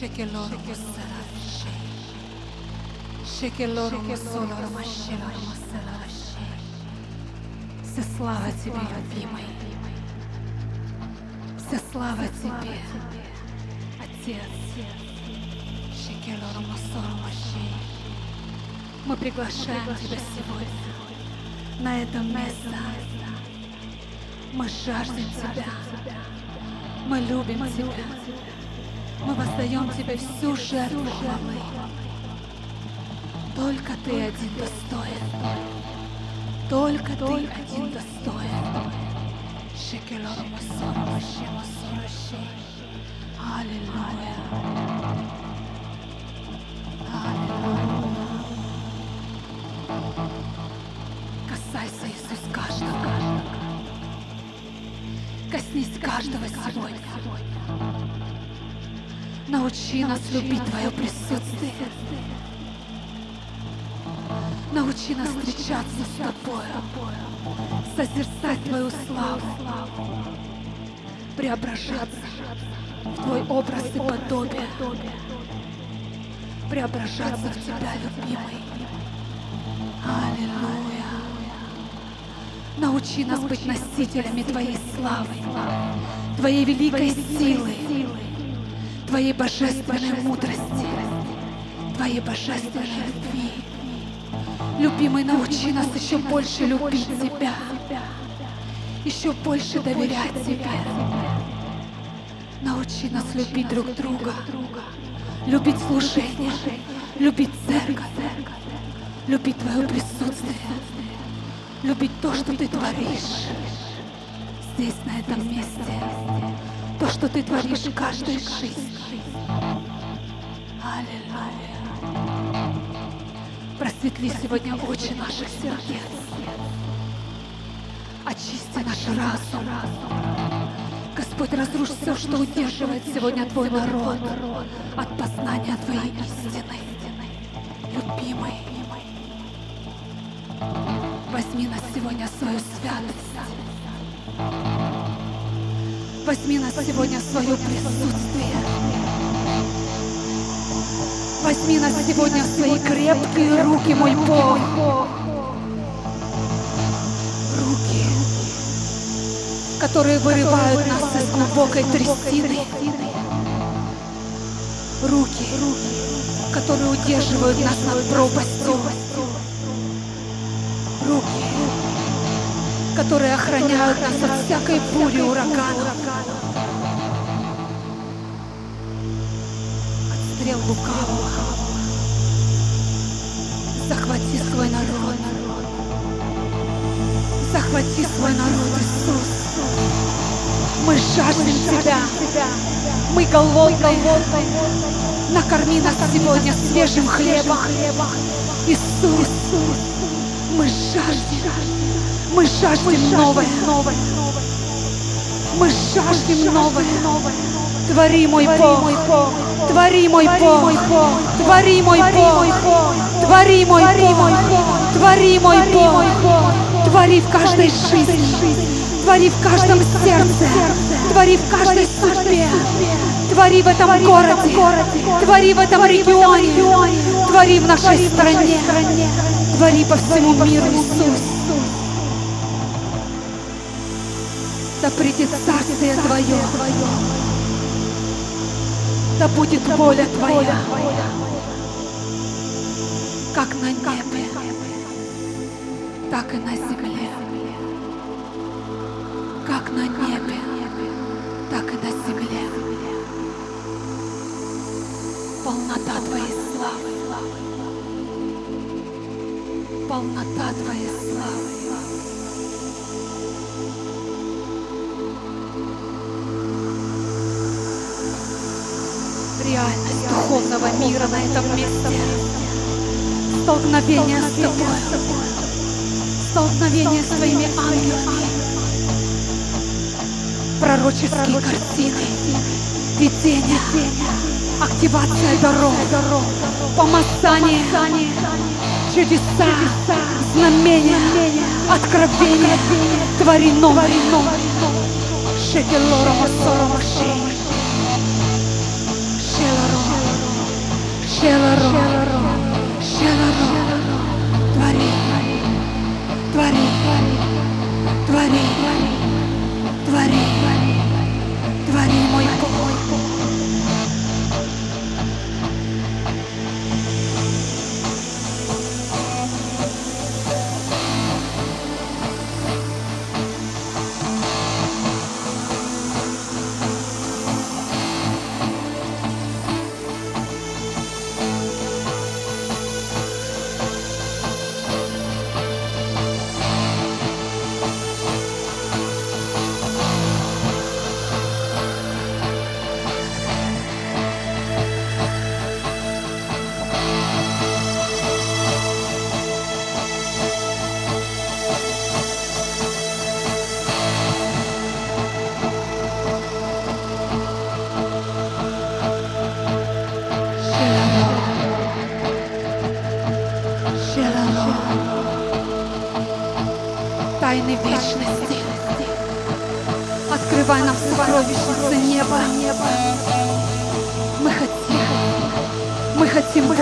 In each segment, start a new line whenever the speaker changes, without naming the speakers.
Масараши. Шекелор Масолор Машилор Масараши. Вся слава Тебе, любимый. Вся слава Тебе, Отец. Шекелор. Мы приглашаем Тебя сегодня на это место. Мы жаждем Тебя. Мы любим Тебя. Мы воздаем Тебе всю жертву хвалы. Только Ты один достоин. Только Ты один достоин. Аллилуйя. Аллилуйя. Касайся, Иисус, каждого. Коснись каждого сегодня. Научи нас любить Твое присутствие. Научи нас встречаться с Тобою, созерцать Твою славу, преображаться в Твой образ и подобие, преображаться в Тебя, любимый. Аллилуйя. Научи нас быть носителями Твоей славы, Твоей великой силы, Твоей божественной мудрости, Твоей божественной любви. Любимый, научи нас еще больше любить Тебя, еще больше доверять Тебе. Научи нас любить друг друга, любить служение, любить церковь, любить Твое присутствие, любить то, что Ты творишь здесь, на этом месте, то, что Ты творишь в каждой жизни. Аллилуйя. Просветли сегодня очи наших сердец. Очисти наш разум. Господь, разрушь все, что удерживает сегодня Твой народ от познания Твоей истины. Любимый, возьми нас сегодня свою святость. Возьми нас сегодня в свое присутствие. Возьми нас сегодня в свои крепкие руки, мой Бог. Руки, которые вырывают нас из глубокой трясины. Руки, которые удерживают нас над пропастью. Руки, которые охраняют нас от всякой бури урагана. От стрел лукавого. Захвати свой народ. Захвати свой народ, Иисус. Мы жаждем Тебя. Мы голодные. Накорми нас сегодня свежим хлебом. Иисус, мы жаждем. Мы жаждем новое. Мы жаждем новое. Твори, мой Бог. Твори, мой Бог. Твори, мой Бог. Твори, мой Бог. Твори, мой Бог. Твори в каждой жизни. Твори в каждом сердце. Твори в каждой судьбе. Твори в этом городе. Твори в этом регионе. Твори в нашей стране. Твори по всему миру, Иисус. Да придет царствие Твое. Да будет воля Твоя, как на небе, так и на земле. Как на небе, так и на земле. Полнота Твоей славы. Полнота Твоей славы. Мира на этом месте. Столкновение с тобой. Столкновение с твоими ангелами. Пророческие картины. Видения. Активация дорог. Помазание. Чудеса. Знамения. Откровения. Твори новое. Шекелора Масора Машей. 邪恶。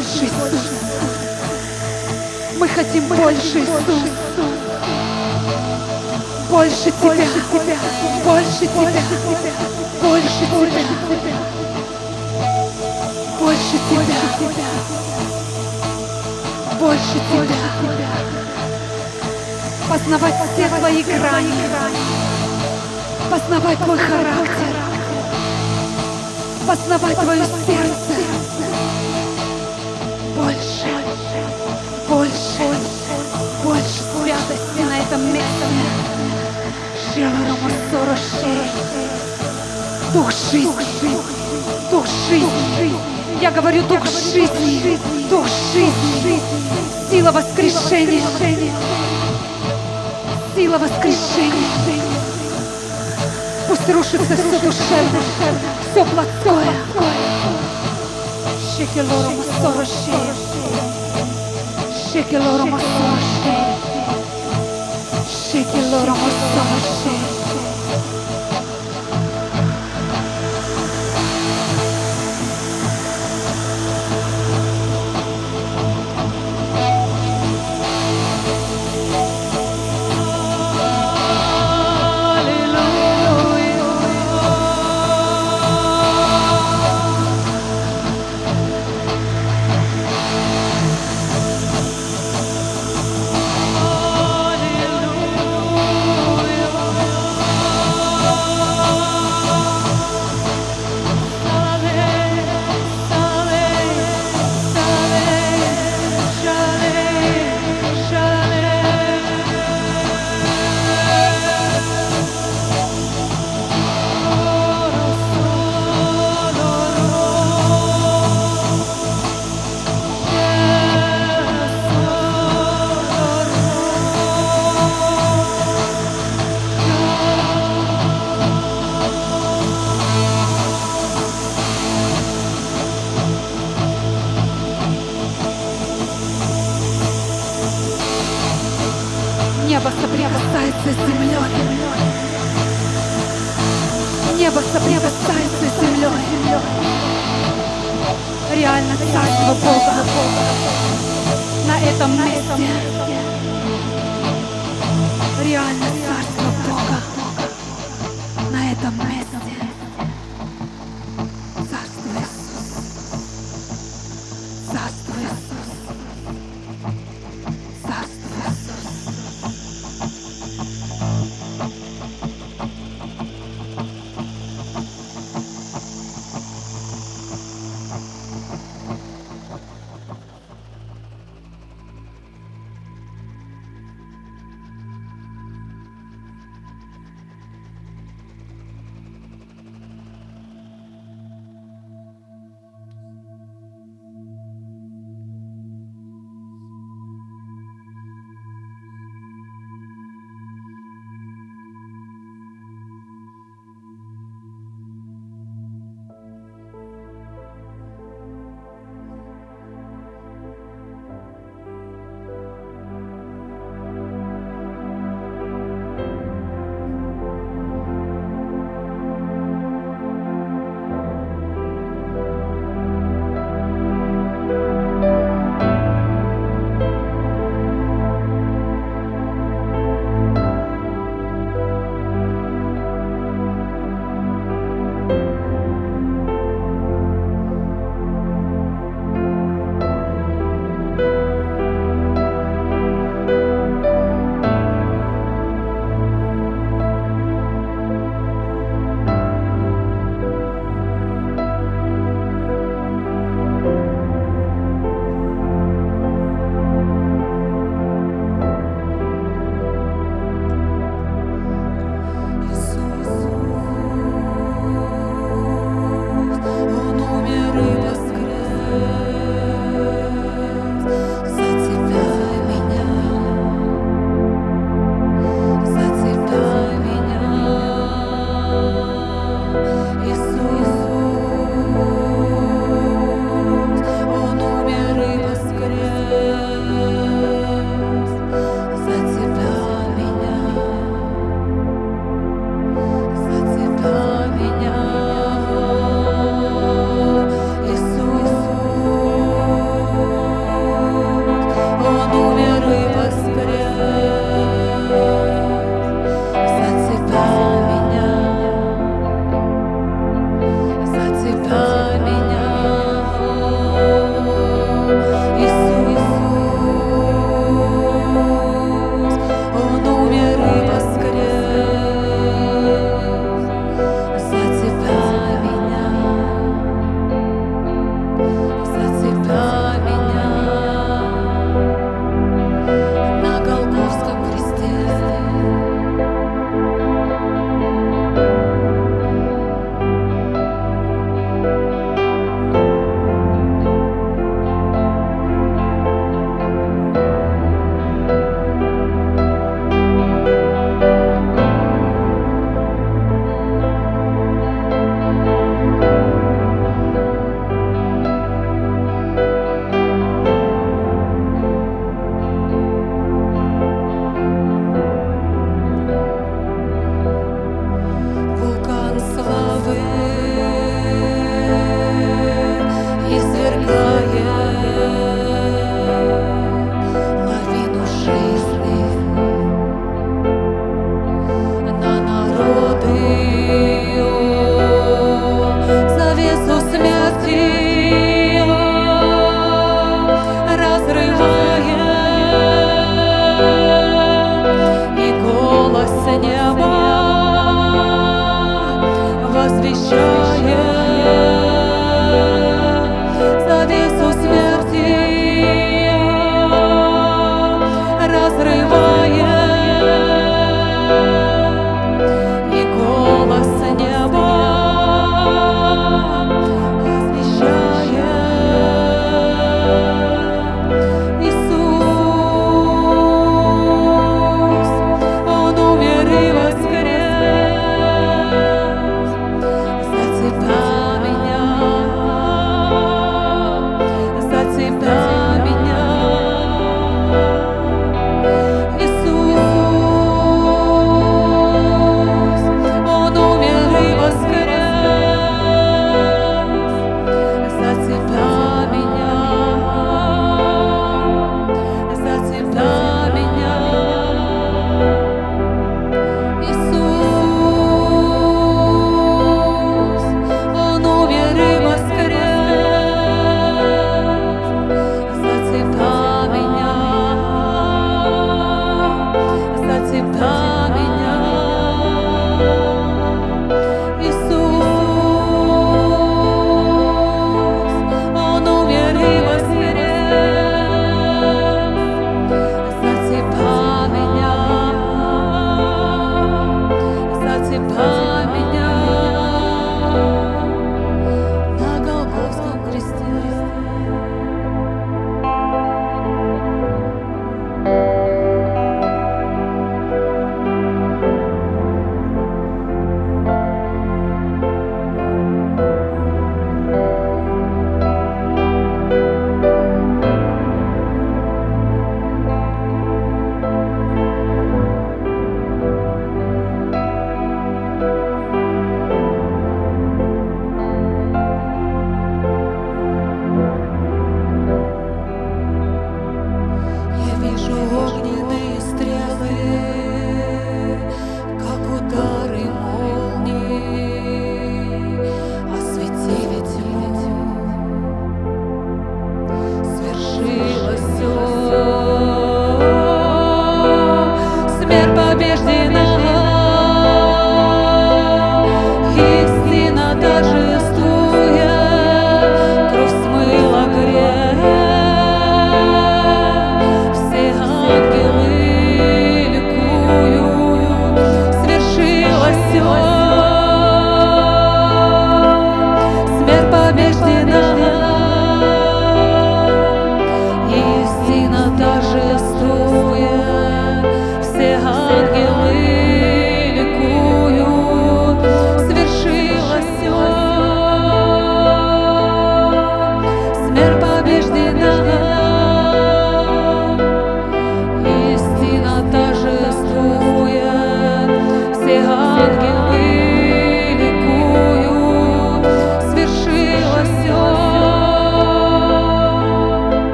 Больше, Иисус. Мы хотим больше, Иисус. Больше Тебя, больше Тебя, больше Тебя, больше Тебя, больше Тебя. Познавать все Твои грани, познавать Твой характер, познавать Твое сердце. Больше, больше святости на этом месте. Шеларамасороши. Дух жизни, дух жизни. Я говорю дух жизни, дух жизни, сила воскрешения, сила воскрешения. Пусть рушится все душевное, все плотское. Shake your Lord on my summer shake. Shake your Lord on my. Царство Бога на этом месте.